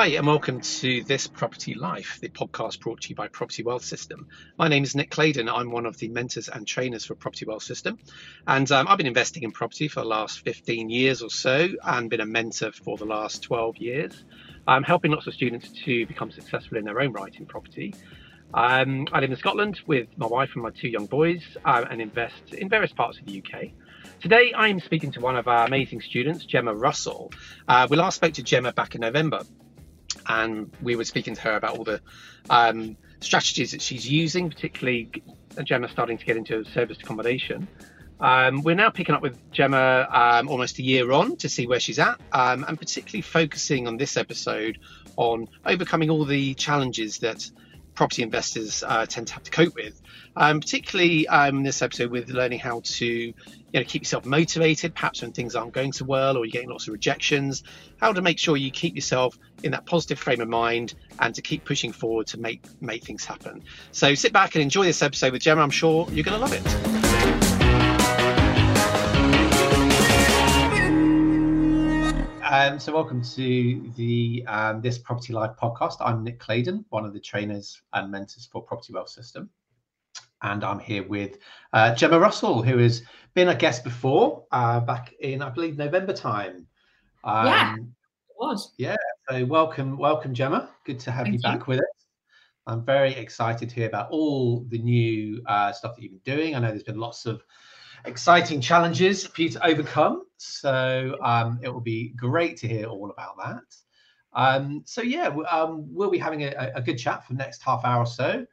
Hi, and welcome to This Property Life, the podcast brought to you by Property Wealth System. My name is Nick Claydon. I'm one of the mentors and trainers for Property Wealth System. And um, I've been investing in property for the last 15 years or so and been a mentor for the last 12 years. I'm helping lots of students to become successful in their own right in property. Um, I live in Scotland with my wife and my two young boys uh, and invest in various parts of the UK. Today, I'm speaking to one of our amazing students, Gemma Russell. Uh, we last spoke to Gemma back in November, and we were speaking to her about all the um, strategies that she's using, particularly Gemma starting to get into service accommodation. Um, we're now picking up with Gemma um, almost a year on to see where she's at, um, and particularly focusing on this episode on overcoming all the challenges that property investors uh, tend to have to cope with. Um, particularly um, this episode with learning how to you know keep yourself motivated, perhaps when things aren't going so well or you're getting lots of rejections. How to make sure you keep yourself in that positive frame of mind and to keep pushing forward to make make things happen. So sit back and enjoy this episode with Gemma. I'm sure you're going to love it. Um, so, welcome to the um, this Property Life podcast. I'm Nick Claydon, one of the trainers and mentors for Property Wealth System, and I'm here with uh, Gemma Russell, who has been a guest before, uh, back in I believe November time. Um, yeah, it was. Yeah. So, welcome, welcome, Gemma. Good to have Thank you back with us. I'm very excited to hear about all the new uh, stuff that you've been doing. I know there's been lots of exciting challenges for you to overcome. So um, it will be great to hear all about that. Um, so yeah, um, we'll be having a, a, good chat for the next half hour or so.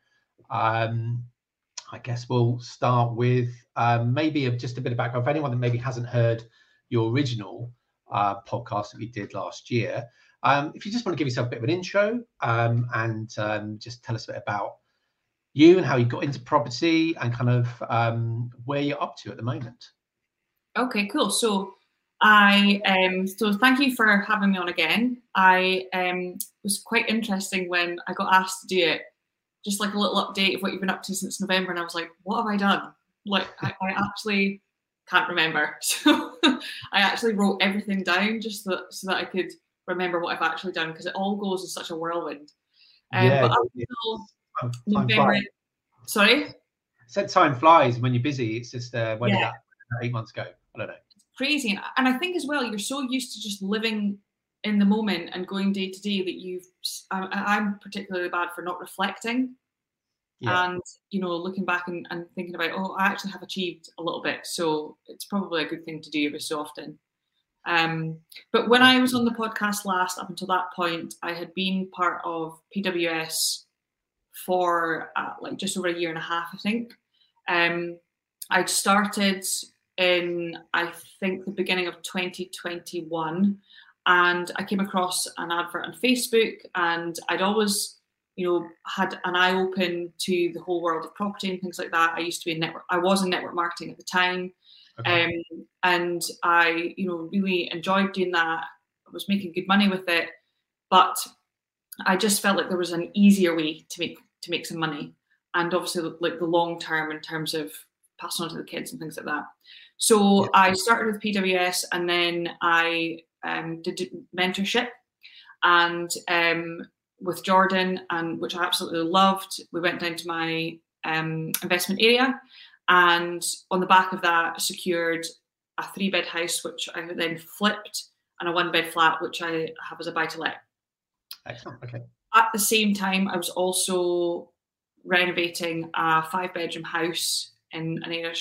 Um, I guess we'll start with um, maybe a, just a bit of background for anyone that maybe hasn't heard your original uh, podcast that we did last year. Um, if you just want to give yourself a bit of an intro and just tell us a bit about you and how you got into property and kind of um, where you're up to at the moment. Okay, cool. So I um, so thank you for having me on again. I um, was quite interesting when I got asked to do it, just like a little update of what you've been up to since November, and I was like, what have I done? Like I, I actually can't remember. So I actually wrote everything down just so that, so that I could remember what I've actually done because it all goes in such a whirlwind. Um, yeah, but time, flies. Sorry? I said time flies when you're busy. It's just uh, when yeah. eight months ago. I don't know. It's crazy. And I think as well, you're so used to just living in the moment and going day to day that you've, I'm particularly bad for not reflecting. Yeah. And you know, looking back and, and thinking about, oh, I actually have achieved a little bit, so it's probably a good thing to do every so often. Um, but when I was on the podcast last, up until that point, I had been part of PWS for uh, like just over a year and a half, I think. Um, I'd started in, I think, the beginning of 2021, and I came across an advert on Facebook, and I'd always, you know, had an eye open to the whole world of property and things like that. I used to be in network, I was in network marketing at the time, okay. um, and I, you know, really enjoyed doing that. I was making good money with it, but I just felt like there was an easier way to make to make some money, and obviously like the long term in terms of passing on to the kids and things like that. So yeah. I started with PWS, and then I um, did mentorship, and um, with Jordan, and which I absolutely loved. We went down to my um, investment area, and on the back of that, secured a three bed house, which I then flipped, and a one bed flat, which I have as a buy to let. Excellent. Okay at the same time, I was also renovating a five bedroom house in an area,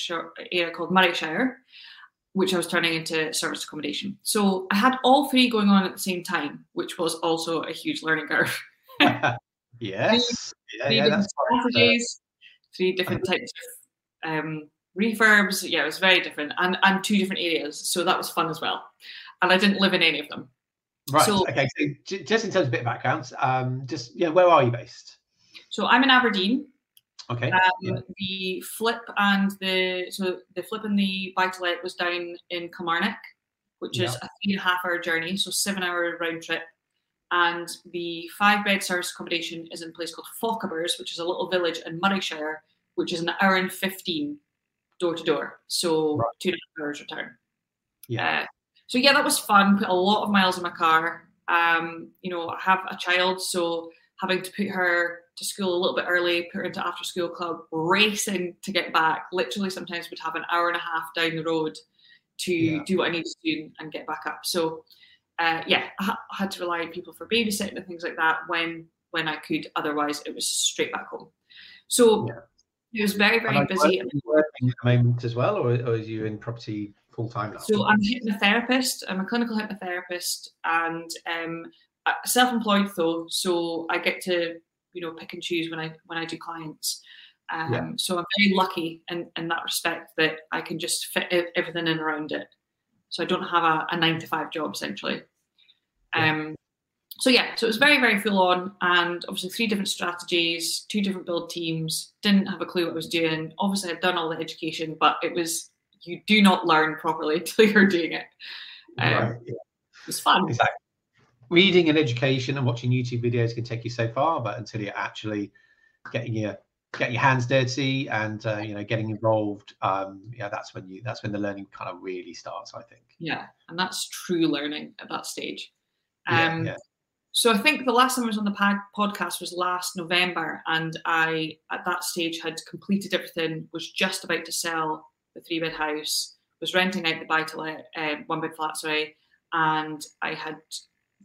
area called Morayshire, which I was turning into service accommodation. So I had all three going on at the same time, which was also a huge learning curve. yes. three, yeah, three yeah, different strategies, three different types of um, refurbs. Yeah, it was very different, and and two different areas. So that was fun as well. And I didn't live in any of them. Right. So, okay. So just in terms of bit of background, um, just yeah, where are you based? So I'm in Aberdeen. Okay. Um, yeah. The flip and the so the flip and the buy to let was down in Kilmarnock, which yeah. is a three and a half hour journey, so seven hour round trip. And the five bed service accommodation is in a place called Fochabers, which is a little village in Morayshire, which is an hour and fifteen door to door, so right. two and a half hours return. Yeah. Uh, so yeah, that was fun. Put a lot of miles in my car. Um, you know, I have a child, so having to put her to school a little bit early, put her into after school club, racing to get back. Literally, sometimes would have an hour and a half down the road to yeah. do what I needed to do and get back up. So, uh, yeah, I, had to rely on people for babysitting and things like that when when I could. Otherwise, it was straight back home. So yeah. it was very very busy. Working at the moment as well, or, or are you in property full time now? So I'm a hypnotherapist. I'm a clinical hypnotherapist and um, self-employed though, so I get to you know pick and choose when I when I do clients. Um, yeah. So I'm very lucky in, in that respect that I can just fit everything in around it. So I don't have a, a nine to five job essentially. Yeah. Um, so yeah, so it was very very full on, and obviously three different strategies, two different build teams. Didn't have a clue what I was doing. Obviously, I'd done all the education, but it was you do not learn properly until you're doing it. Um, right. yeah. It's fun. Exactly. Reading and education and watching YouTube videos can take you so far, but until you're actually getting your getting your hands dirty and uh, you know getting involved, um, yeah, that's when you that's when the learning kind of really starts. I think. Yeah, and that's true learning at that stage. Um, yeah, yeah. So I think the last time I was on the podcast was last November, and I at that stage had completed everything, was just about to sell the three bed house, was renting out the buy to let uh, one bed flat, sorry, and I had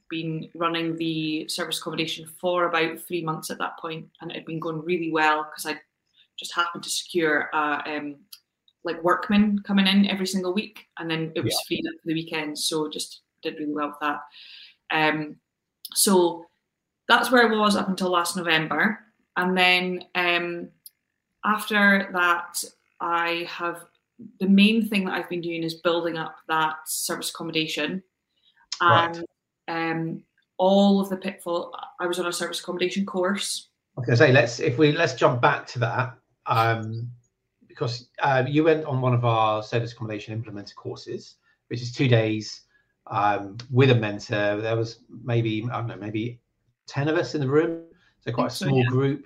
been running the service accommodation for about three months at that point, and it had been going really well because I just happened to secure a um, like workmen coming in every single week, and then it was yeah. free for the weekends, so just did really well with that. Um, so that's where I was up until last November, and then um, after that, I have the main thing that I've been doing is building up that service accommodation and right. um, all of the pitfall. I was on a service accommodation course. I was going to say let's if we let's jump back to that um, because uh, you went on one of our service accommodation implementer courses, which is two days um, with a mentor. There was maybe I don't know maybe ten of us in the room, so quite a small so, yeah. group.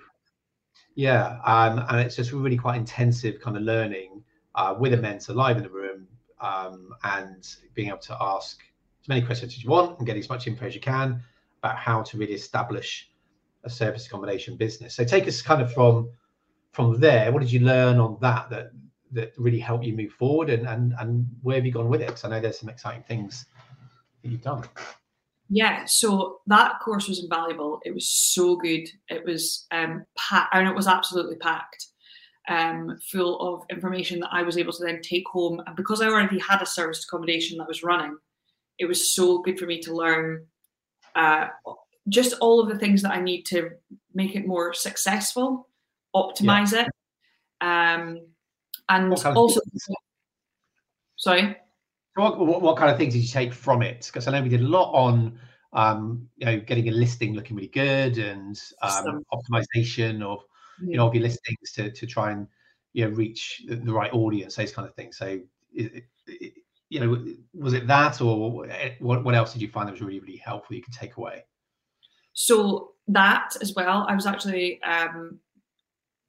Yeah, um, and it's just really quite intensive kind of learning uh, with a mentor live in the room um, and being able to ask as many questions as you want and get as much info as you can about how to really establish a service accommodation business. So take us kind of from from there. What did you learn on that that that really helped you move forward and and and where have you gone with it? Because I know there's some exciting things that you've done. Yeah, so that course was invaluable. It was so good. It was um packed, and it was absolutely packed um, full of information that I was able to then take home. And because I already had a service accommodation that was running, it was so good for me to learn uh, just all of the things that I need to make it more successful, optimize yeah. it, um, and also. Sorry. What, what, what, kind of things did you take from it? Because I know we did a lot on, um, you know, getting a listing looking really good and um, optimization of you know, of your listings to to try and you know reach the, right audience, those kind of things. So, it, it, you know, was it that, or what what else did you find that was really really helpful you could take away? So that as well, I was actually. Um,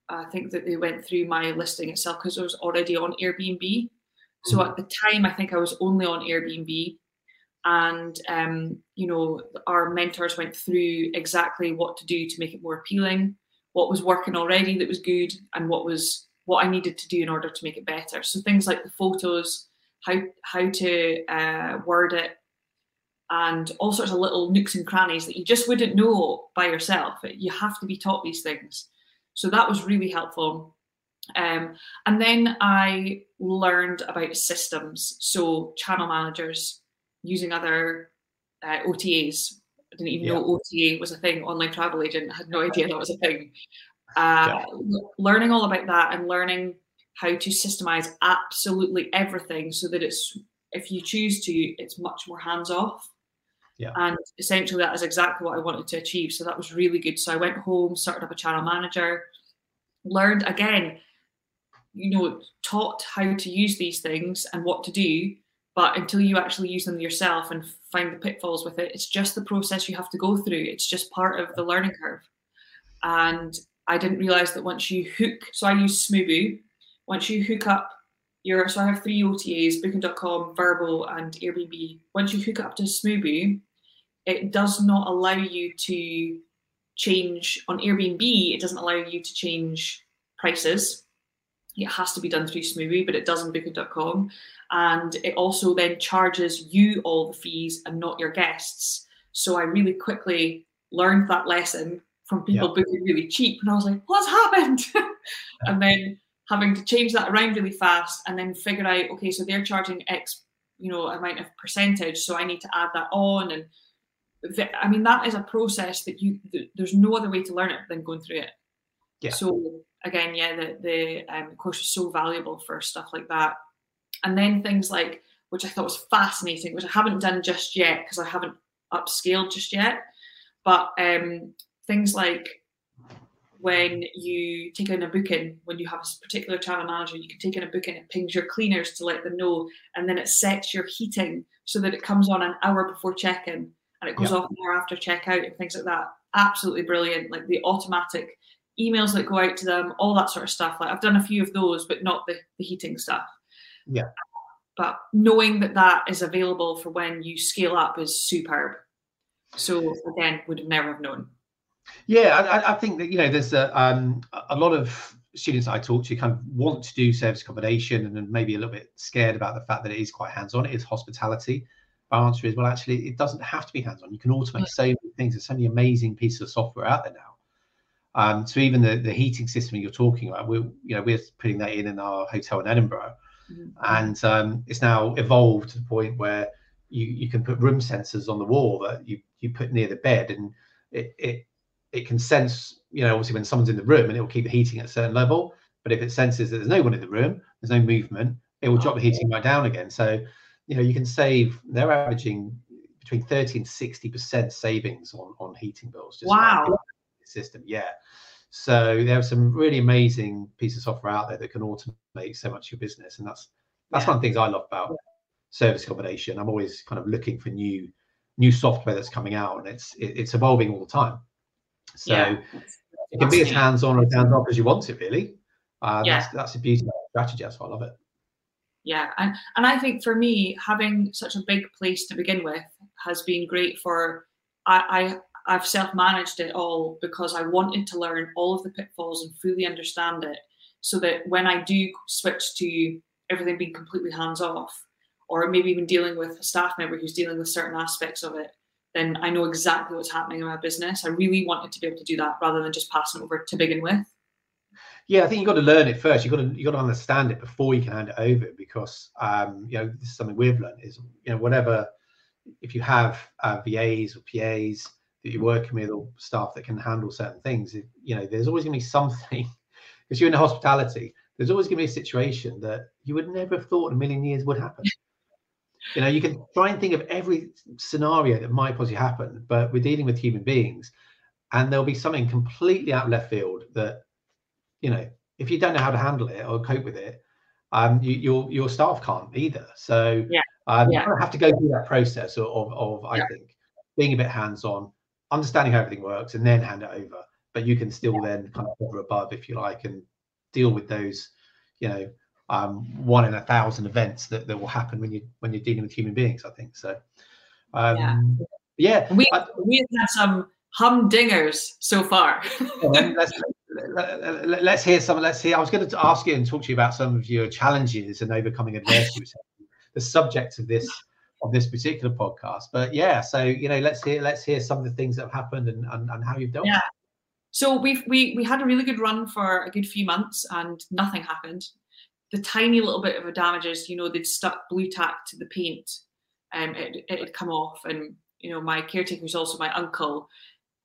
I think that they went through my listing itself because I was already on Airbnb. So mm-hmm. at the time, I think I was only on Airbnb, and um, you know, our mentors went through exactly what to do to make it more appealing what was working already that was good and what was what I needed to do in order to make it better. So things like the photos, how how to uh, word it, and all sorts of little nooks and crannies that you just wouldn't know by yourself. You have to be taught these things. So that was really helpful. Um, and then I learned about systems, so channel managers using other uh, OTAs, I didn't even yeah. know OTA was a thing. Online travel agent I had no idea that was a thing. Uh, yeah. Learning all about that and learning how to systemize absolutely everything so that it's if you choose to, it's much more hands off. Yeah. And essentially, that is exactly what I wanted to achieve. So that was really good. So I went home, started up a channel manager, learned again, you know, taught how to use these things and what to do. But until you actually use them yourself and find the pitfalls with it, it's just the process you have to go through. It's just part of the learning curve. And I didn't realize that once you hook, so I use Smoobu, once you hook up your, so I have three OTAs, booking.com, Vrbo, and Airbnb. Once you hook up to Smoobu, it does not allow you to change on Airbnb. It doesn't allow you to change prices. It has to be done through Smoobu, but it does on Booking.com. And it also then charges you all the fees and not your guests. So I really quickly learned that lesson from people yeah. booking really cheap. And I was like, what's happened? and then having to change that around really fast and then figure out, okay, so they're charging X, you know, amount of percentage. So I need to add that on. And I mean, that is a process that you, there's no other way to learn it than going through it. Yeah. So again, yeah, the, the um, course was so valuable for stuff like that. And then things like, which I thought was fascinating, which I haven't done just yet because I haven't upscaled just yet, but um, things like when you take in a booking, when you have a particular channel manager, you can take in a booking, it pings your cleaners to let them know, and then it sets your heating so that it comes on an hour before check-in and it goes off an hour after checkout and things like that. Absolutely brilliant. Like the automatic emails that go out to them, all that sort of stuff. Like I've done a few of those, but not the, the heating stuff. Yeah. But knowing that that is available for when you scale up is superb. So again, would have never have known. Yeah, I, I think that you know there's a um, a lot of students I talk to kind of want to do service accommodation and maybe a little bit scared about the fact that it is quite hands-on. It is hospitality. My answer is well, actually, it doesn't have to be hands-on. You can automate so many things. There's so many amazing pieces of software out there now. Um, so even the, the heating system you're talking about, we're you know we're putting that in in our hotel in Edinburgh, mm-hmm. and um, it's now evolved to the point where you you can put room sensors on the wall that you you put near the bed, and it it it can sense you know obviously when someone's in the room, and it will keep the heating at a certain level. But if it senses that there's no one in the room, there's no movement, it will drop the heating right down again. So you know you can save. They're averaging between 30 and 60 percent savings on on heating bills. Just wow. System, yeah. So there are some really amazing pieces of software out there that can automate so much of your business, and that's that's yeah. one of the things I love about service accommodation. I'm always kind of looking for new new software that's coming out, and it's it, it's evolving all the time. So yeah. it can be as hands on or hands off as you want it, really. Uh, yeah. That's that's a beauty of strategy. That's why I love it. Yeah, and and I think for me, having such a big place to begin with has been great for. I, I, I've self managed it all because I wanted to learn all of the pitfalls and fully understand it so that when I do switch to everything being completely hands off, or maybe even dealing with a staff member who's dealing with certain aspects of it, then I know exactly what's happening in my business. I really wanted to be able to do that rather than just passing over to begin with. Yeah, I think you've got to learn it first. You've got to you got to understand it before you can hand it over because um, you know this is something we've learned is you know whatever if you have uh, VAs or PAs that you're working with or staff that can handle certain things, you know, there's always going to be something because you're in hospitality. There's always going to be a situation that you would never have thought in a million years would happen. you know, you can try and think of every scenario that might possibly happen, but we're dealing with human beings, and there'll be something completely out left field that, you know, if you don't know how to handle it or cope with it, um, you, your your staff can't either. So yeah, um, yeah. you have to go through that process of, of, of I yeah. think being a bit hands on, understanding how everything works and then hand it over. But you can still then kind of hover above, if you like, and deal with those, you know, um, one in a thousand events that, that will happen when you when you're dealing with human beings. I think so. Um, yeah. yeah, we I, we've had some humdingers so far. let's, let's hear some. Let's hear. I was going to ask you and talk to you about some of your challenges and overcoming adversity. the subject of this of this particular podcast. But yeah, so you know, let's hear let's hear some of the things that have happened and and, and how you've dealt. Yeah. So we've we we had a really good run for a good few months and nothing happened. The tiny little bit of a damages, you know, they'd stuck Blu Tack to the paint, and um, it it had come off. And you know, my caretaker was also my uncle.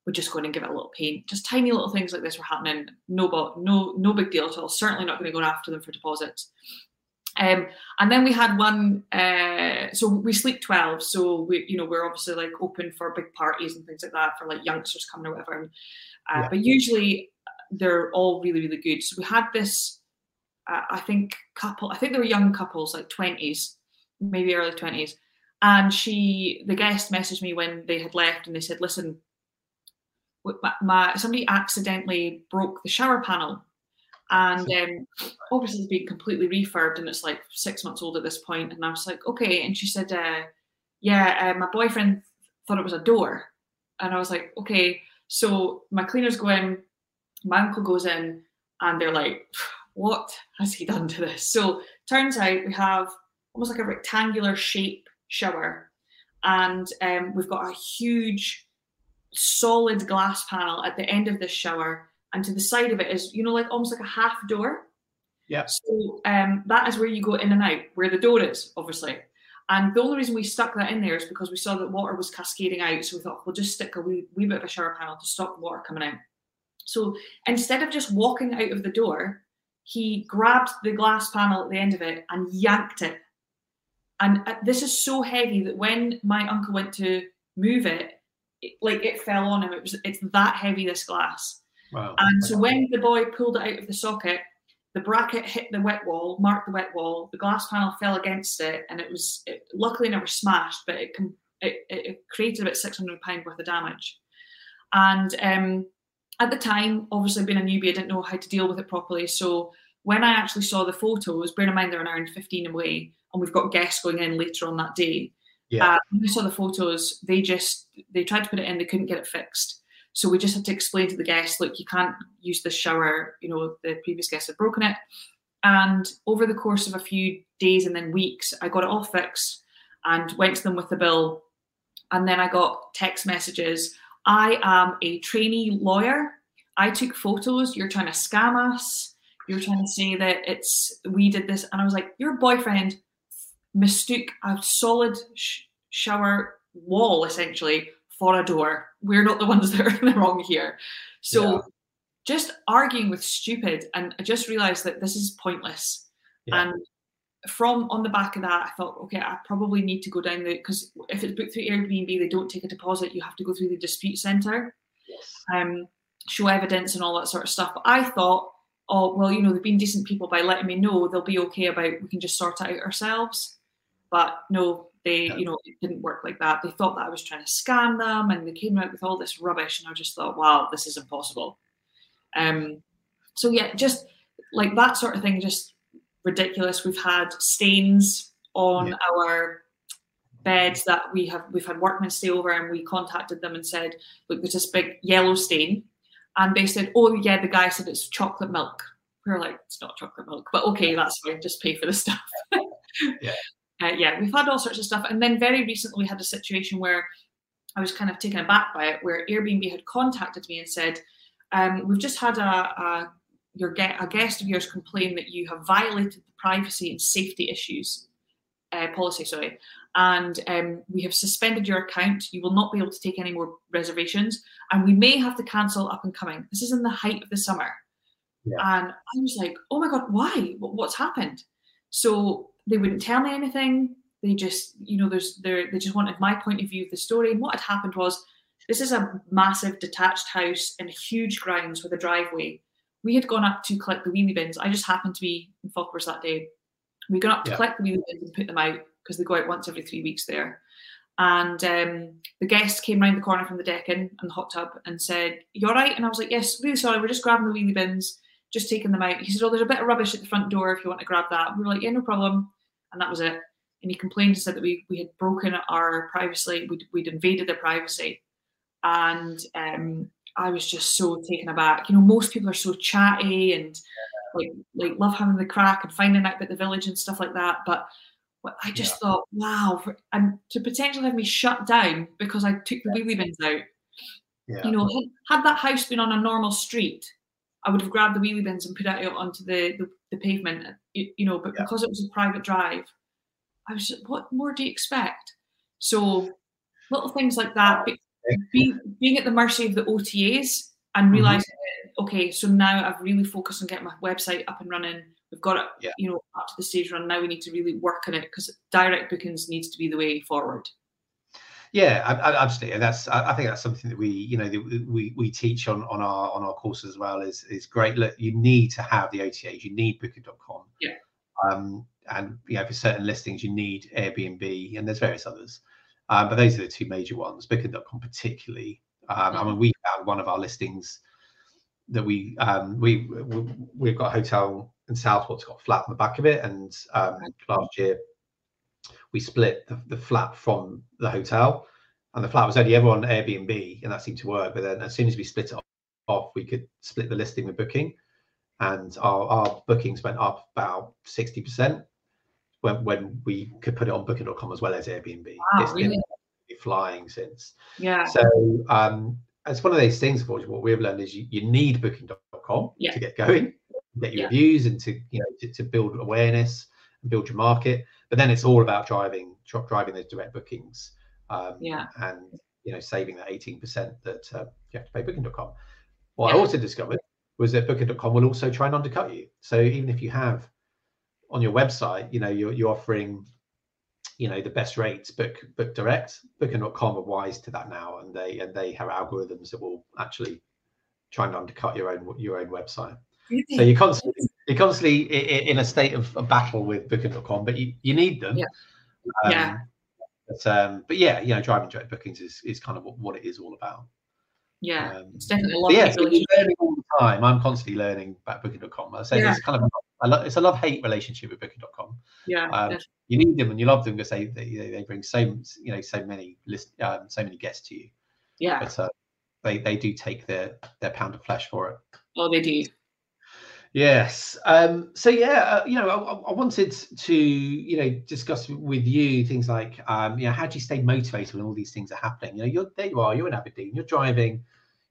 Would just go in and give it a little paint. Just tiny little things like this were happening. No, but no, no big deal at all. Certainly not going to go after them for deposits. Um, and then we had one. Uh, so we sleep twelve. So we, you know, we're obviously like open for big parties and things like that for like youngsters coming or whatever. Uh, yeah. But usually they're all really, really good. So we had this. Uh, I think couple. I think they were young couples, like twenties, maybe early twenties. And she, the guest, messaged me when they had left, and they said, "Listen, my, my somebody accidentally broke the shower panel and um, obviously it's been completely refurbed and it's like six months old at this point. and i was like okay and she said uh, yeah uh, my boyfriend thought it was a door. And I was like, okay. So my cleaners go in, my uncle goes in, and they're like, what has he done to this? So turns out we have almost like a rectangular shape shower, and um, we've got a huge solid glass panel at the end of this shower, and to the side of it is, you know, like almost like a half door. Yeah. So um, that is where you go in and out, where the door is, obviously. And the only reason we stuck that in there is because we saw that water was cascading out. So we thought we'll just stick a wee, wee bit of a shower panel to stop water coming out. So instead of just walking out of the door, he grabbed the glass panel at the end of it and yanked it. And uh, this is so heavy that when my uncle went to move it, it like it fell on him. It was it's that heavy this glass. Wow. And so when the boy pulled it out of the socket, the bracket hit the wet wall, marked the wet wall. The glass panel fell against it, and it was it, luckily never smashed, but it, it, it created about six hundred pound worth of damage. And um, at the time, obviously being a newbie, I didn't know how to deal with it properly. So when I actually saw the photos, bear in mind they're an hour and fifteen away, and we've got guests going in later on that day. Yeah. Uh, when I saw the photos, they just they tried to put it in, they couldn't get it fixed. So we just had to explain to the guests, look, you can't use the shower. You know, the previous guests had broken it. And over the course of a few days and then weeks, I got it all fixed and went to them with the bill. And then I got text messages. I am a trainee lawyer. I took photos. You're trying to scam us. You're trying to say that it's we did this. And I was like, your boyfriend mistook a solid sh- shower wall essentially for a door. We're not the ones that are in the wrong here. So yeah. just arguing with stupid, and I just realized that this is pointless. Yeah. And from on the back of that, I thought, okay, I probably need to go down the because if it's booked through Airbnb, they don't take a deposit. You have to go through the dispute center, yes. um, show evidence and all that sort of stuff. But I thought, oh well, you know, they've been decent people by letting me know they'll be okay about we can just sort it out ourselves. But no, they, yeah. you know, it didn't work like that. They thought that I was trying to scam them, and they came out with all this rubbish, and I just thought, wow, this is impossible. Um, so yeah, just like that sort of thing, just ridiculous. We've had stains on yeah. our beds that we have we've had workmen stay over and we contacted them and said look there's this big yellow stain and they said oh yeah the guy said it's chocolate milk we are like it's not chocolate milk but okay that's fine just pay for the stuff yeah uh, yeah, we've had all sorts of stuff. And then very recently we had a situation where I was kind of taken aback by it, where Airbnb had contacted me and said, um, we've just had a, a your get, a guest of yours complain that you have violated the privacy and safety issues uh, policy, sorry, and um, we have suspended your account. You will not be able to take any more reservations, and we may have to cancel up and coming. This is in the height of the summer, yeah. and I was like, "Oh my god, why? What's happened?" So they wouldn't tell me anything. They just, you know, there's they they just wanted my point of view of the story. And what had happened was this is a massive detached house in huge grounds with a driveway. We had gone up to collect the wheelie bins. I just happened to be in Fochabers that day. We got up to yeah. collect the wheelie bins and put them out because they go out once every three weeks there. And um, the guest came round the corner from the deck in and the hot tub and said, You all right? And I was like, Yes, really sorry. We're just grabbing the wheelie bins, just taking them out. He said, Oh, there's a bit of rubbish at the front door if you want to grab that. We were like, Yeah, no problem and that was it. And he complained and said that we, we had broken our privacy, we'd, we'd invaded their privacy. And um, I was just so taken aback. You know, most people are so chatty and like like love having the crack and finding out about the village and stuff like that. But I just yeah. thought, wow, for, and to potentially have me shut down because I took the wheelie bins out. Yeah. You know, had, had, that house been on a normal street, I would have grabbed the wheelie bins and put it out onto the, the, the pavement, you, you, know, but yeah. because it was a private drive, I was just, what more do you expect? So little things like that, being, being at the mercy of the OTAs and mm-hmm. realizing, mm-hmm. okay, so now I've really focused on getting my website up and running. We've got it, yeah. you know, up to the stage run. Now we need to really work on it because direct bookings needs to be the way forward. Yeah, absolutely, and that's I think that's something that we you know we we teach on on our on our courses as well. Is is great. Look, you need to have the OTAs. You need Booking.com. Yeah. Um, and you know for certain listings you need Airbnb, and there's various others. Um, but those are the two major ones. Booking.com particularly. Um, I mean, we found one of our listings that we um, we, we have got a hotel in Southport's got a flat on the back of it, and um, last year we split the, the flat from the hotel and the flat was only ever on Airbnb, and that seemed to work. But then as soon as we split it off, we could split the listing with booking, and our, our bookings went up about sixty percent when when we could put it on Booking.com as well as Airbnb. Wow, it's really? been flying since. Yeah. So um, it's one of those things. For what we've learned is you, you need Booking.com yeah. to get going, get your yeah. reviews, and to you know to, to build awareness and build your market. But then it's all about driving driving those direct bookings um, yeah. and you know saving that 18% that uh, you have to pay booking.com what yeah. i also discovered was that booking.com will also try and undercut you so even if you have on your website you know you're, you're offering you know the best rates book book direct booking.com are wise to that now and they and they have algorithms that will actually try and undercut your own your own website so you're constantly you're constantly in a state of a battle with booking.com but you, you need them yeah. Um, yeah but um, but yeah, you know, driving direct bookings is is kind of what, what it is all about. Yeah, um, it's definitely a lot. Yeah, so learning all the time. I'm constantly learning about Booking.com. I say yeah. it's kind of a, lo- it's a love hate relationship with Booking.com. Yeah, um, you need them and you love them because they they, they bring so you know so many list um, so many guests to you. Yeah, but uh, they they do take their their pound of flesh for it. Oh, they do. Yes. Um, so yeah, uh, you know, I, I, wanted to, you know, discuss with you things like, um, you know, how do you stay motivated when all these things are happening? You know, you're there. You are. You're in Aberdeen. You're driving,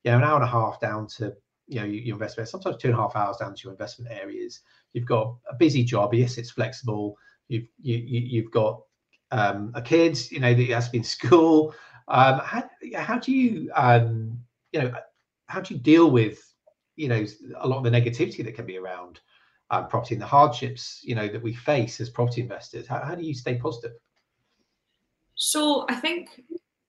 you know, an hour and a half down to, you know, your investment. Sometimes two and a half hours down to your investment areas. You've got a busy job. Yes, it's flexible. You've you, you have got um, a kid. You know that has to be in school. Um, how how do you um, you know how do you deal with you know a lot of the negativity that can be around um, property and the hardships you know that we face as property investors how, how do you stay positive? So i think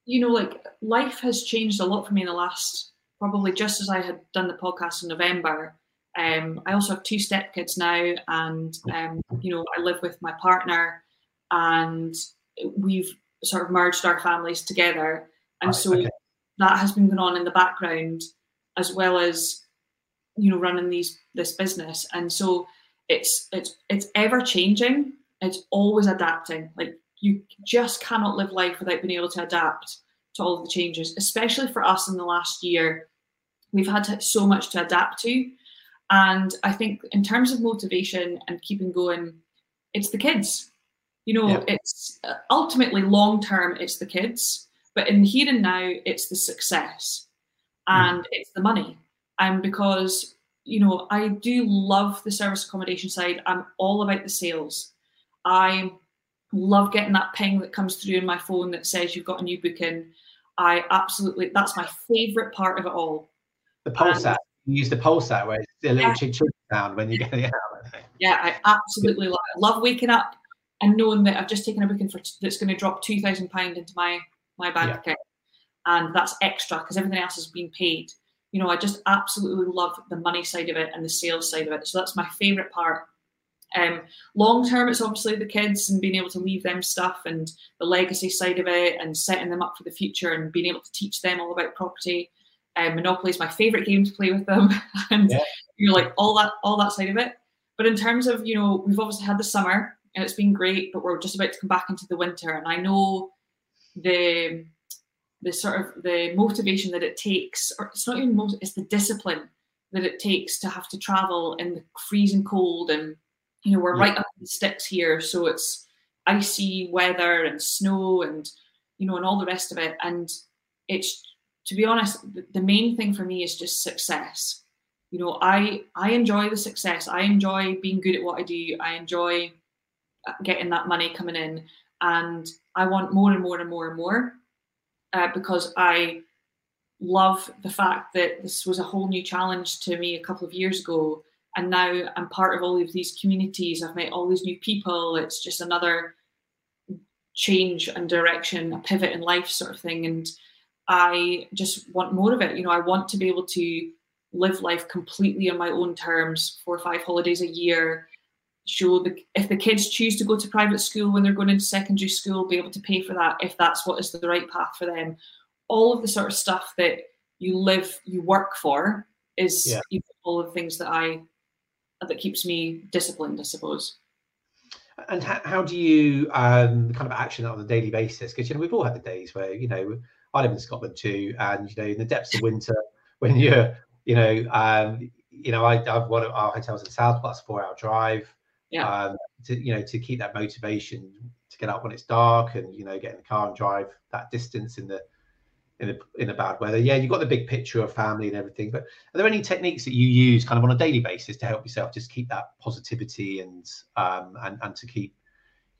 you know like life has changed a lot for me in the last probably just as i had done the podcast in november. Um, i also have two stepkids now and um, you know i live with my partner and we've sort of merged our families together. And right, so okay. that has been going on in the background as well as you know running these this business. And so it's it's it's ever changing. It's always adapting. Like you just cannot live life without being able to adapt to all of the changes especially for us in the last year. We've had so much to adapt to. And i think in terms of motivation and keeping going it's the kids. You know yeah. it's uh, ultimately long term it's the kids. But in here and now it's the success. Mm. and mm. it's the money and because you know I do love the service accommodation side. I'm all about the sales. I love getting that ping that comes through in my phone that says you've got a new booking. I absolutely that's my favourite part of it all. The pulse um, app. You use the pulse app where it's a little yeah. ching sound when you get it out. Yeah, I absolutely love it. love waking up and knowing that I've just taken a booking for that's going to drop two thousand pound into my my bank yeah. account, and that's extra because everything else has been paid you know, I just absolutely love the money side of it and the sales side of it. So that's my favorite part. Um, long term, it's obviously the kids and being able to leave them stuff and the legacy side of it and setting them up for the future and being able to teach them all about property. Um, Monopoly is my favorite game to play with them, and yeah. you know, like all that, all that side of it. But in terms of, you know, we've obviously had the summer and it's been great, but we're just about to come back into the winter, and I know the the sort of the motivation that it takes, or it's not even most, it's the discipline that it takes to have to travel in the freezing cold. And, you know, we're yeah. right up the sticks here. So it's icy weather and snow and, you know, and all the rest of it. And it's, to be honest, the main thing for me is just success. You know, I I enjoy the success. I enjoy being good at what I do. I enjoy uh, getting that money coming in, and I want more and more and more and more uh, because I love the fact that this was a whole new challenge to me a couple of years ago. And now I'm part of all of these communities. I've met all these new people. It's just another change and direction, a pivot in life sort of thing. And I just want more of it. You know, I want to be able to live life completely on my own terms, four or five holidays a year, show the if the kids choose to go to private school when they're going into secondary school, be able to pay for that if that's what is the right path for them. All of the sort of stuff that you live, you work for is yeah. all of the things that I that keeps me disciplined, I suppose. And how, how do you um, kind of action that on a daily basis? Because you know we've all had the days where you know I live in Scotland too, and you know, in the depths of winter, when you're, you know, um, you know, I, I've one of our hotels in South, plus four hour drive. Yeah. Um, to you know, to keep that motivation to get up when it's dark and you know, get in the car and drive that distance in the in a in a bad weather. Yeah, you've got the big picture of family and everything, but are there any techniques that you use kind of on a daily basis to help yourself just keep that positivity and um and and to keep,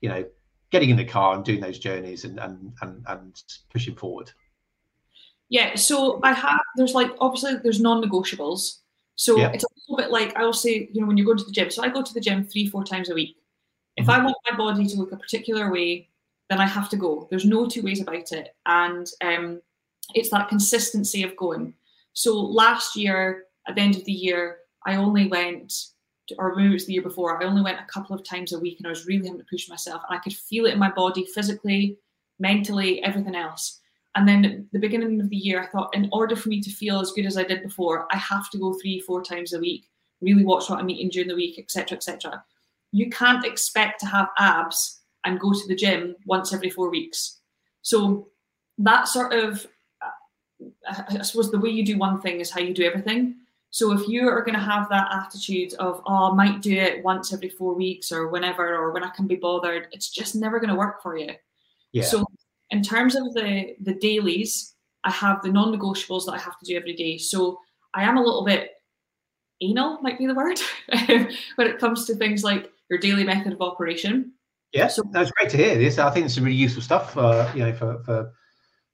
you know, getting in the car and doing those journeys and and and, and pushing forward? Yeah, so I have there's like obviously there's non-negotiables. So yeah. it's bit like I will say, you know, when you go to the gym. So I go to the gym three, four times a week. If mm-hmm. I want my body to look a particular way, then I have to go. There's no two ways about it. And um, it's that consistency of going. So last year, at the end of the year, I only went, to, or maybe it was the year before, I only went a couple of times a week and I was really having to push myself. And I could feel it in my body physically, mentally, everything else. And then at the beginning of the year, I thought, in order for me to feel as good as I did before, I have to go three, four times a week, really watch what I'm eating during the week, etc., etc. You can't expect to have abs and go to the gym once every four weeks. So that sort of uh, I suppose the way you do one thing is how you do everything. So if you are going to have that attitude of, oh, I might do it once every four weeks or whenever, or when I can be bothered, it's just never going to work for you. Yeah. So in terms of the the dailies, I have the non-negotiables that I have to do every day. So I am a little bit anal, might be the word, when it comes to things like your daily method of operation. Yeah, so, that's great to hear. This I think it's some really useful stuff. Uh, you know, for for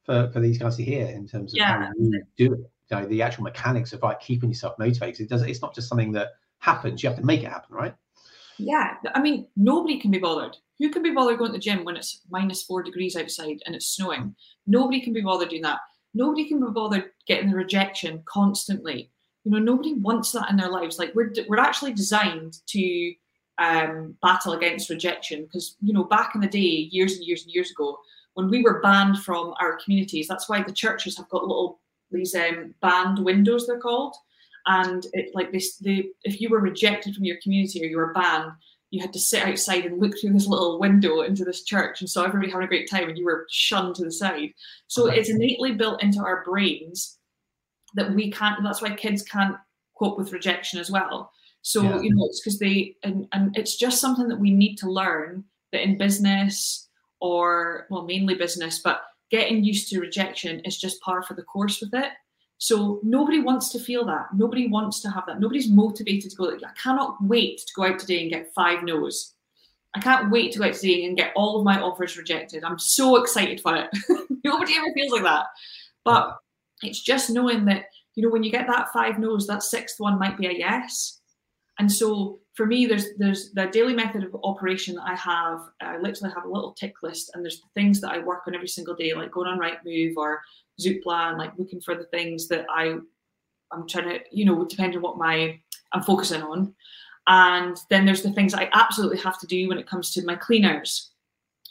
for, for these guys to hear in terms of yeah. how you do it. You know, the actual mechanics of like keeping yourself motivated. It does. It's not just something that happens. You have to make it happen, right? Yeah, I mean, nobody can be bothered. Who can be bothered going to the gym when it's minus four degrees outside and it's snowing? Nobody can be bothered doing that. Nobody can be bothered getting the rejection constantly. You know, nobody wants that in their lives. Like we're we're actually designed to um, battle against rejection because you know back in the day, years and years and years ago, when we were banned from our communities, that's why the churches have got little these um, banned windows they're called, and it like this the if you were rejected from your community or you were banned, you had to sit outside and look through this little window into this church and saw everybody having a great time and you were shunned to the side. So okay. it's innately built into our brains that we can't that's why kids can't cope with rejection as well. So yeah. you know it's because they and, and it's just something that we need to learn that in business or well mainly business but getting used to rejection is just par for the course with it so nobody wants to feel that. Nobody wants to have that. Nobody's motivated to go i cannot wait to go out today and get five no's. I can't wait to go out today and get all of my offers rejected. I'm so excited for it. Nobody ever feels like that. But it's just knowing that you know when you get that five no's that sixth one might be a yes. And so for me, there's there's the daily method of operation that I have. I literally have a little tick list, and there's the things that I work on every single day, like going on Rightmove or Zoopla, and like looking for the things that I I'm trying to, you know, depending on what my I'm focusing on. And then there's the things I absolutely have to do when it comes to my cleaners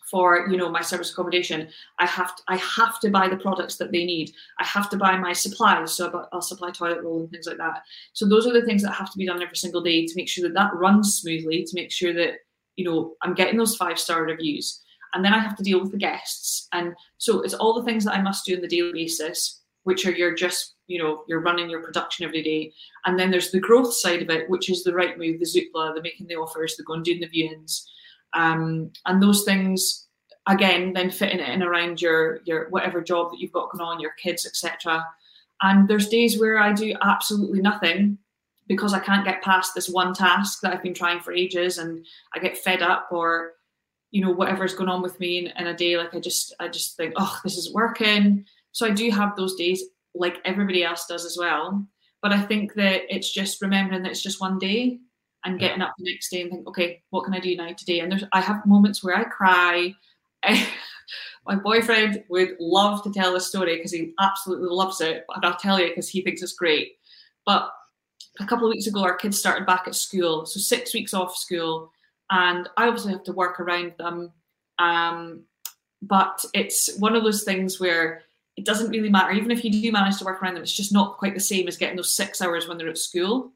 for you know my service accommodation. I have to i have to buy the products that they need. I have to buy my supplies so i'll supply toilet roll and things like that. So those are the things that have to be done every single day to make sure that that runs smoothly to make sure that you know i'm getting those five star reviews and then i have to deal with the guests. And so it's all the things that i must do on the daily basis which are you're just you know you're running your production every day. And then there's the growth side of it which is the Rightmove, the zoopla the making the offers the going doing the viewings. Um, and those things again then fitting it in around your your whatever job that you've got going on your kids etc and there's days where i do absolutely nothing because i can't get past this one task that i've been trying for ages and i get fed up or you know whatever's going on with me in, in a day like i just i just think oh this is working so i do have those days like everybody else does as well but i think that it's just remembering that it's just one day and getting up the next day and think, okay, what can I do now today? And there's I have moments where I cry. my boyfriend would love to tell this story because he absolutely loves it, but I'll tell you because he thinks it's great. But a couple of weeks ago, our kids started back at school, so six weeks off school, and I obviously have to work around them. Um, but it's one of those things where it doesn't really matter. Even if you do manage to work around them, it's just not quite the same as getting those six hours when they're at school.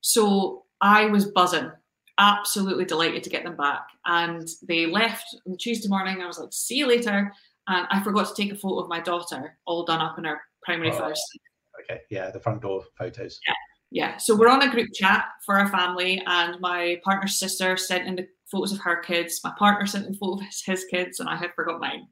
So I was buzzing, absolutely delighted to get them back. And they left on Tuesday morning. I was like, see you later. and I forgot to take a photo of my daughter, all done up in her primary oh, first. Okay, yeah, the front door photos. Yeah, yeah. So we're on a group chat for our family, and my partner's sister sent in the photos of her kids. My partner sent in photos of his kids, and I had forgot mine.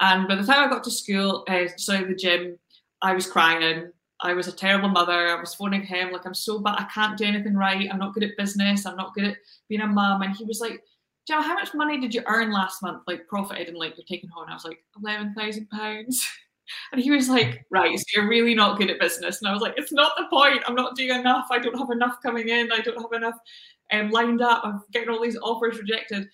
And by the time I got to school, uh, sorry, the gym, I was crying. I was a terrible mother. I was phoning him like I'm so bad. I can't do anything right. I'm not good at business. I'm not good at being a mum. And he was like, Joe, how much money did you earn last month? Like profited and like you're taking home. I was like, eleven thousand pounds. And he was like, right, so you're really not good at business. And I was like, it's not the point. I'm not doing enough. I don't have enough coming in. I don't have enough um, lined up. I'm getting all these offers rejected.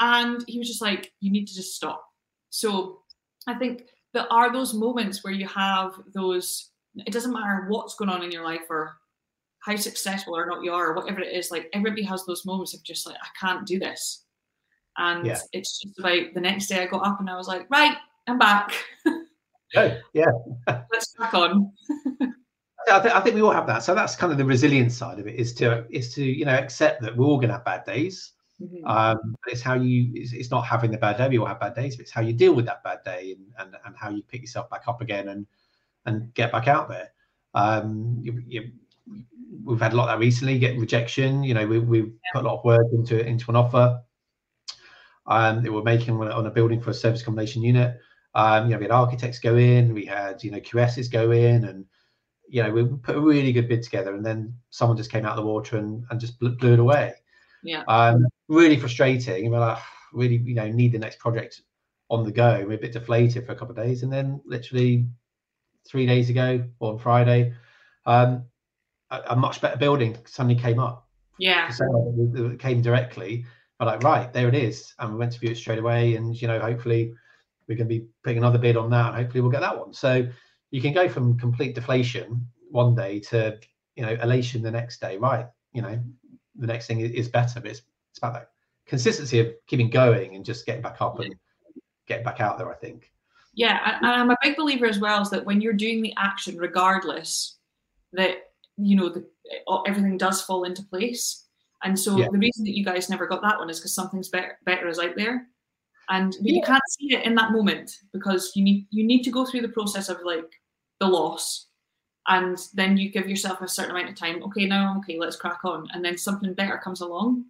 And he was just like, you need to just stop. So I think there are those moments where you have those, it doesn't matter what's going on in your life or how successful or not you are or whatever it is, like everybody has those moments of just like, I can't do this. And yeah. it's just about the next day I got up and I was like, right, I'm back. oh, yeah. Let's crack on. I, th- I think we all have that. So that's kind of the resilience side of it is to is to you know accept that we're all going to have bad days. Mm-hmm. Um, it's how you it's, it's, not having the bad day. We all have bad days, but it's how you deal with that bad day and and, and how you pick yourself back up again and and get back out there. Um, you, you, we've had a lot of that recently. Get rejection. You know, we we yeah. put a lot of work into into an offer. Um, that we're making on a building for a service accommodation unit. Um, you know, we had architects go in, we had you know QSs go in, and you know we put a really good bid together, and then someone just came out of the water and, and just blew, blew it away. Yeah. Um, really frustrating. And we're like, really, you know, need the next project on the go. We're a bit deflated for a couple of days, and then literally three days ago on Friday, um, a, a, much better building suddenly came up. Yeah. So it came directly. But like, right, there it is. And we went to view it straight away. And, you know, hopefully we're going to be putting another bid on that. And hopefully we'll get that one. So you can go from complete deflation one day to, you know, elation the next day. Right. You know, the next thing is better. But it's, it's about that consistency of keeping going and just getting back up and getting back out there, I think. Yeah. And I'm a big believer as well is that when you're doing the action, regardless, that, you know, the, everything does fall into place. And so yeah. the reason that you guys never got that one is because something's better, better is out there. And but yeah. you can't see it in that moment because you need you need to go through the process of like the loss and then you give yourself a certain amount of time okay now okay let's crack on and then something better comes along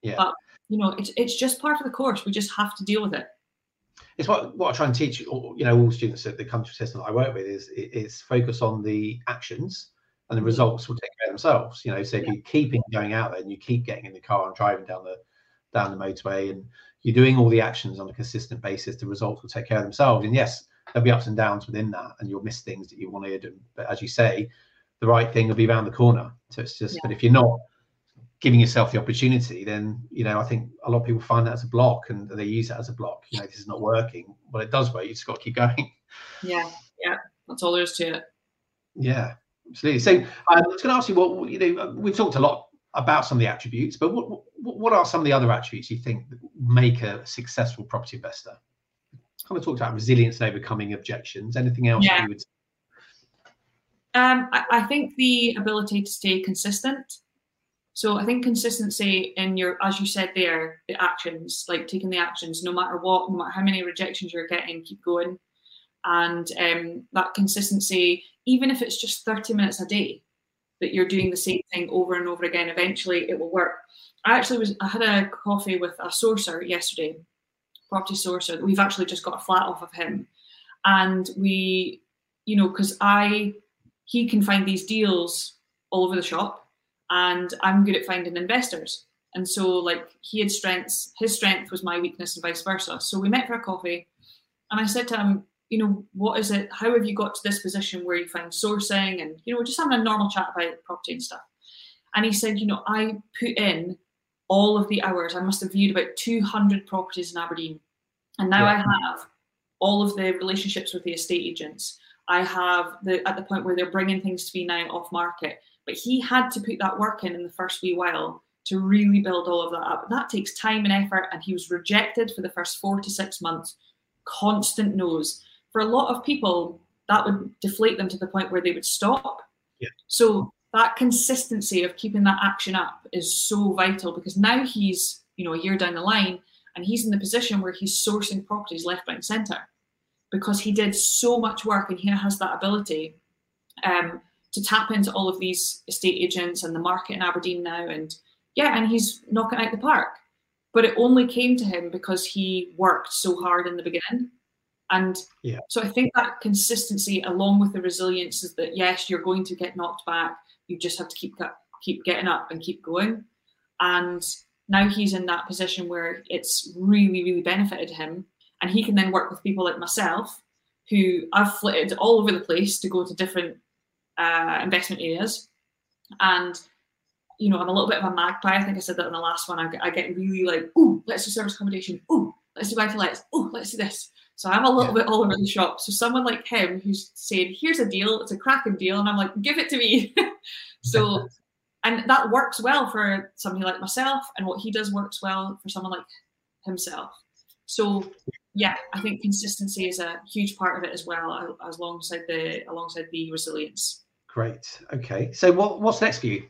yeah but you know it's, it's just part of the course we just have to deal with it it's what, what I try and teach you know all students that come to the system that I work with is is focus on the actions and the mm-hmm. results will take care of themselves. You know, so if yeah. you keep going out there and you keep getting in the car and driving down the down the motorway and you're doing all the actions on a consistent basis, the results will take care of themselves. And yes, there'll be ups and downs within that, and you'll miss things that you wanted. And but as you say, the right thing will be around the corner. So it's just, yeah. but if you're not giving yourself the opportunity, then you know I think a lot of people find that as a block and they use that as a block. You know, this is not working. Well, it does work. You just got to keep going. Yeah, yeah, that's all there is to it. Yeah, absolutely. So um, I was going to ask you what you know. We've talked a lot about some of the attributes, but what what are some of the other attributes you think make a successful property investor? Kind of talked about resilience and overcoming objections. Anything else yeah. you would? Um, I, I think the ability to stay consistent. So I think consistency in your, as you said there, the actions, like taking the actions, no matter what, no matter how many rejections you're getting, keep going. And um, that consistency, even if it's just 30 minutes a day, that you're doing the same thing over and over again, eventually it will work. I actually was I had a coffee with a sourcer yesterday, property sourcer. We've actually just got a flat off of him, and we, you know, because I he can find these deals all over the shop, and I'm good at finding investors. And so, like, he had strengths. His strength was my weakness, and vice versa. So we met for a coffee, and I said to him, you know, what is it? How have you got to this position where you find sourcing and, you know, just having a normal chat about property and stuff. And he said, you know, I put in all of the hours. I must have viewed about 200 properties in Aberdeen. And now yeah. I have all of the relationships with the estate agents. I have the at the point where they're bringing things to me now off market. But he had to put that work in in the first wee while to really build all of that up. That takes time and effort. And he was rejected for the first four to six months, constant no's for a lot of people, that would deflate them to the point where they would stop. Yeah. So that consistency of keeping that action up is so vital because now he's, you know, a year down the line and he's in the position where he's sourcing properties left, right, and centre. because he did so much work and he has that ability um, to tap into all of these estate agents and the market in Aberdeen now. And yeah, and he's knocking out the park. But it only came to him because he worked so hard in the beginning. And yeah. so I think that consistency, along with the resilience, is that yes, you're going to get knocked back. You just have to keep keep getting up and keep going. And now he's in that position where it's really, really benefited him, and he can then work with people like myself, who I've flitted all over the place to go to different uh, investment areas, and you know I'm a little bit of a magpie. I think I said that in the last one. I, I get really like, oh, let's do service accommodation. Oh, let's do buy to. Ooh, let's do this. So I'm a little yeah. bit all over the shop. So someone like him who's saying, "Here's a deal. It's a cracking deal," and I'm like, "Give it to me." so, and that works well for somebody like myself, and what he does works well for someone like himself. So, yeah, I think consistency is a huge part of it as well, as alongside the alongside the resilience. Great. Okay. So, what what's next for you?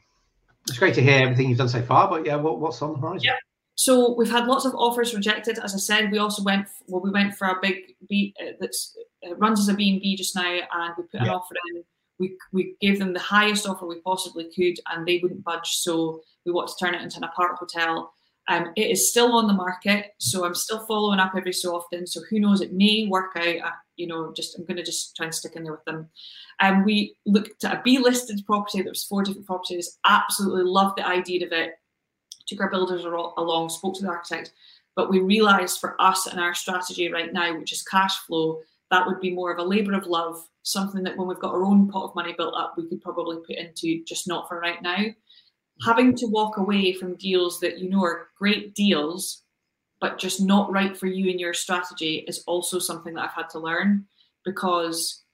It's great to hear everything you've done so far, but yeah, what, what's on the horizon? Yeah. So we've had lots of offers rejected. As I said, we also went well. We went for a big B uh, that uh, runs as a B and B just now, and we put yeah. an offer in. We we gave them the highest offer we possibly could, and they wouldn't budge. So we want to turn it into an apart hotel. Um, it is still on the market, so I'm still following up every so often. So who knows? It may work out. At, you know, just I'm going to just try and stick in there with them. And um, we looked at a B listed property. There was four different properties. Absolutely loved the idea of it took our builders along, spoke to the architect, but we realised for us and our strategy right now, which is cash flow, that would be more of a labour of love, something that when we've got our own pot of money built up, we could probably put into just not for right now. Having to walk away from deals that you know are great deals, but just not right for you and your strategy is also something that I've had to learn because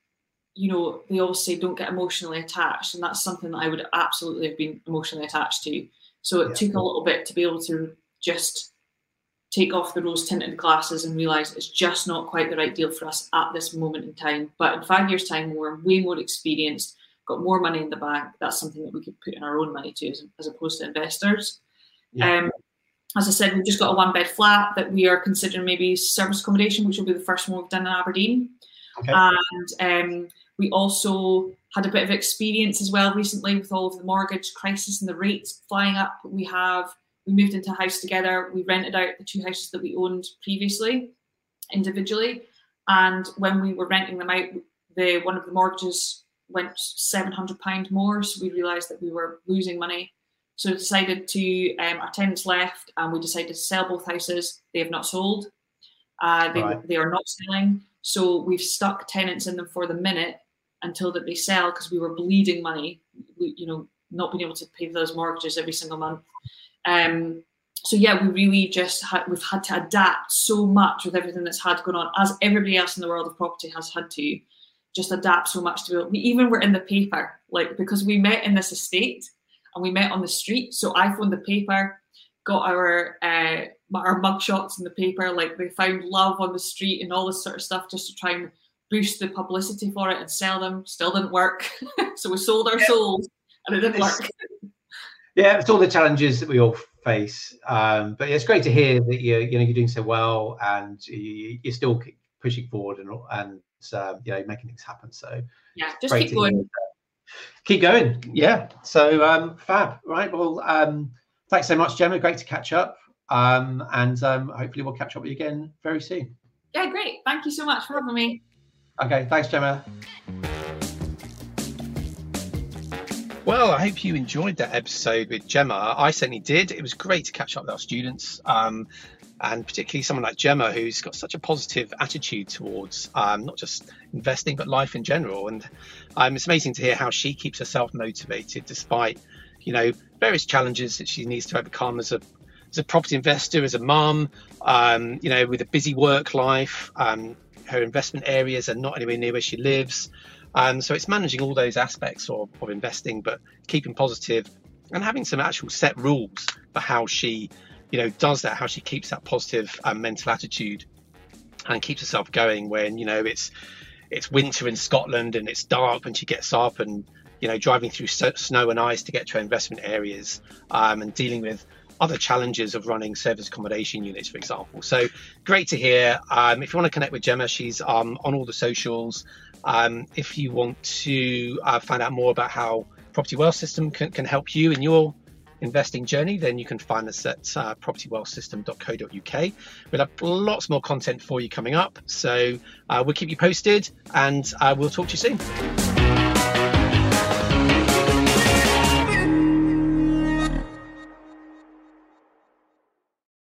you know they always say don't get emotionally attached and that's something that i would absolutely have been emotionally attached to so it yeah. took a little bit to be able to just take off the rose tinted glasses and realize it's just not quite the right deal for us at this moment in time. But in five years' time, we're way more experienced, got more money in the bank. That's something that we could put in our own money to as, as opposed to investors. Yeah. Um, as I said, we've just got a one bed flat that we are considering maybe service accommodation, which will be the first one we've done in Aberdeen. Okay. And um, we also had a bit of experience as well recently with all of the mortgage crisis and the rates flying up. We have we moved into a house together. We rented out the two houses that we owned previously individually, and when we were renting them out, the one of the mortgages went seven hundred pound more. So we realised that we were losing money. So we decided to um, our tenants left, and we decided to sell both houses. They have not sold. Uh, they right. they are not selling. So we've stuck tenants in them for the minute until that they sell because we were bleeding money, we, you know, not being able to pay those mortgages every single month. Um, so yeah, we really just had, we've had to adapt so much with everything that's had going on, as everybody else in the world of property has had to just adapt so much to it. We even were in the paper, like because we met in this estate and we met on the street. So I phoned the paper, got our uh, our mug shots in the paper, like they found love on the street and all this sort of stuff, just to try and boost the publicity for it and sell them. Still didn't work. so we sold our yeah. souls and it didn't work. yeah, it's all the challenges that we all face. Um, but it's great to hear that you you know you're doing so well and you, are still pushing forward and and um, you know making things happen. So yeah, just keep going. Keep going. Yeah. So um, fab. Right. Well, um, thanks so much, Gemma. Great to catch up. Um, and um, hopefully we'll catch up with you again very soon. Yeah, great. Thank you so much for having me. Okay, thanks, Gemma. Well, I hope you enjoyed that episode with Gemma. I certainly did. It was great to catch up with our students, um, and particularly someone like Gemma, who's got such a positive attitude towards um, not just investing but life in general. And um, it's amazing to hear how she keeps herself motivated despite, you know, various challenges that she needs to overcome as a as a property investor, as a mum, um, you know, with a busy work life. Her investment areas are not anywhere near where she lives. Um, so it's managing all those aspects of, of investing, but keeping positive and having some actual set rules for how she, you know, does that, how she keeps that positive um, mental attitude and keeps herself going when, you know, it's it's winter in Scotland and it's dark when she gets up and, you know, driving through snow and ice to get to her investment areas um, and dealing with other challenges of running service accommodation units, for example. So great to hear. Um, if you want to connect with Gemma, she's um, on all the socials. Um, if you want to uh, find out more about how Property Wealth System can, can help you in your investing journey, then you can find us at uh, propertywealthsystem.co.uk. We'll have lots more content for you coming up. So uh, we'll keep you posted and uh, we'll talk to you soon.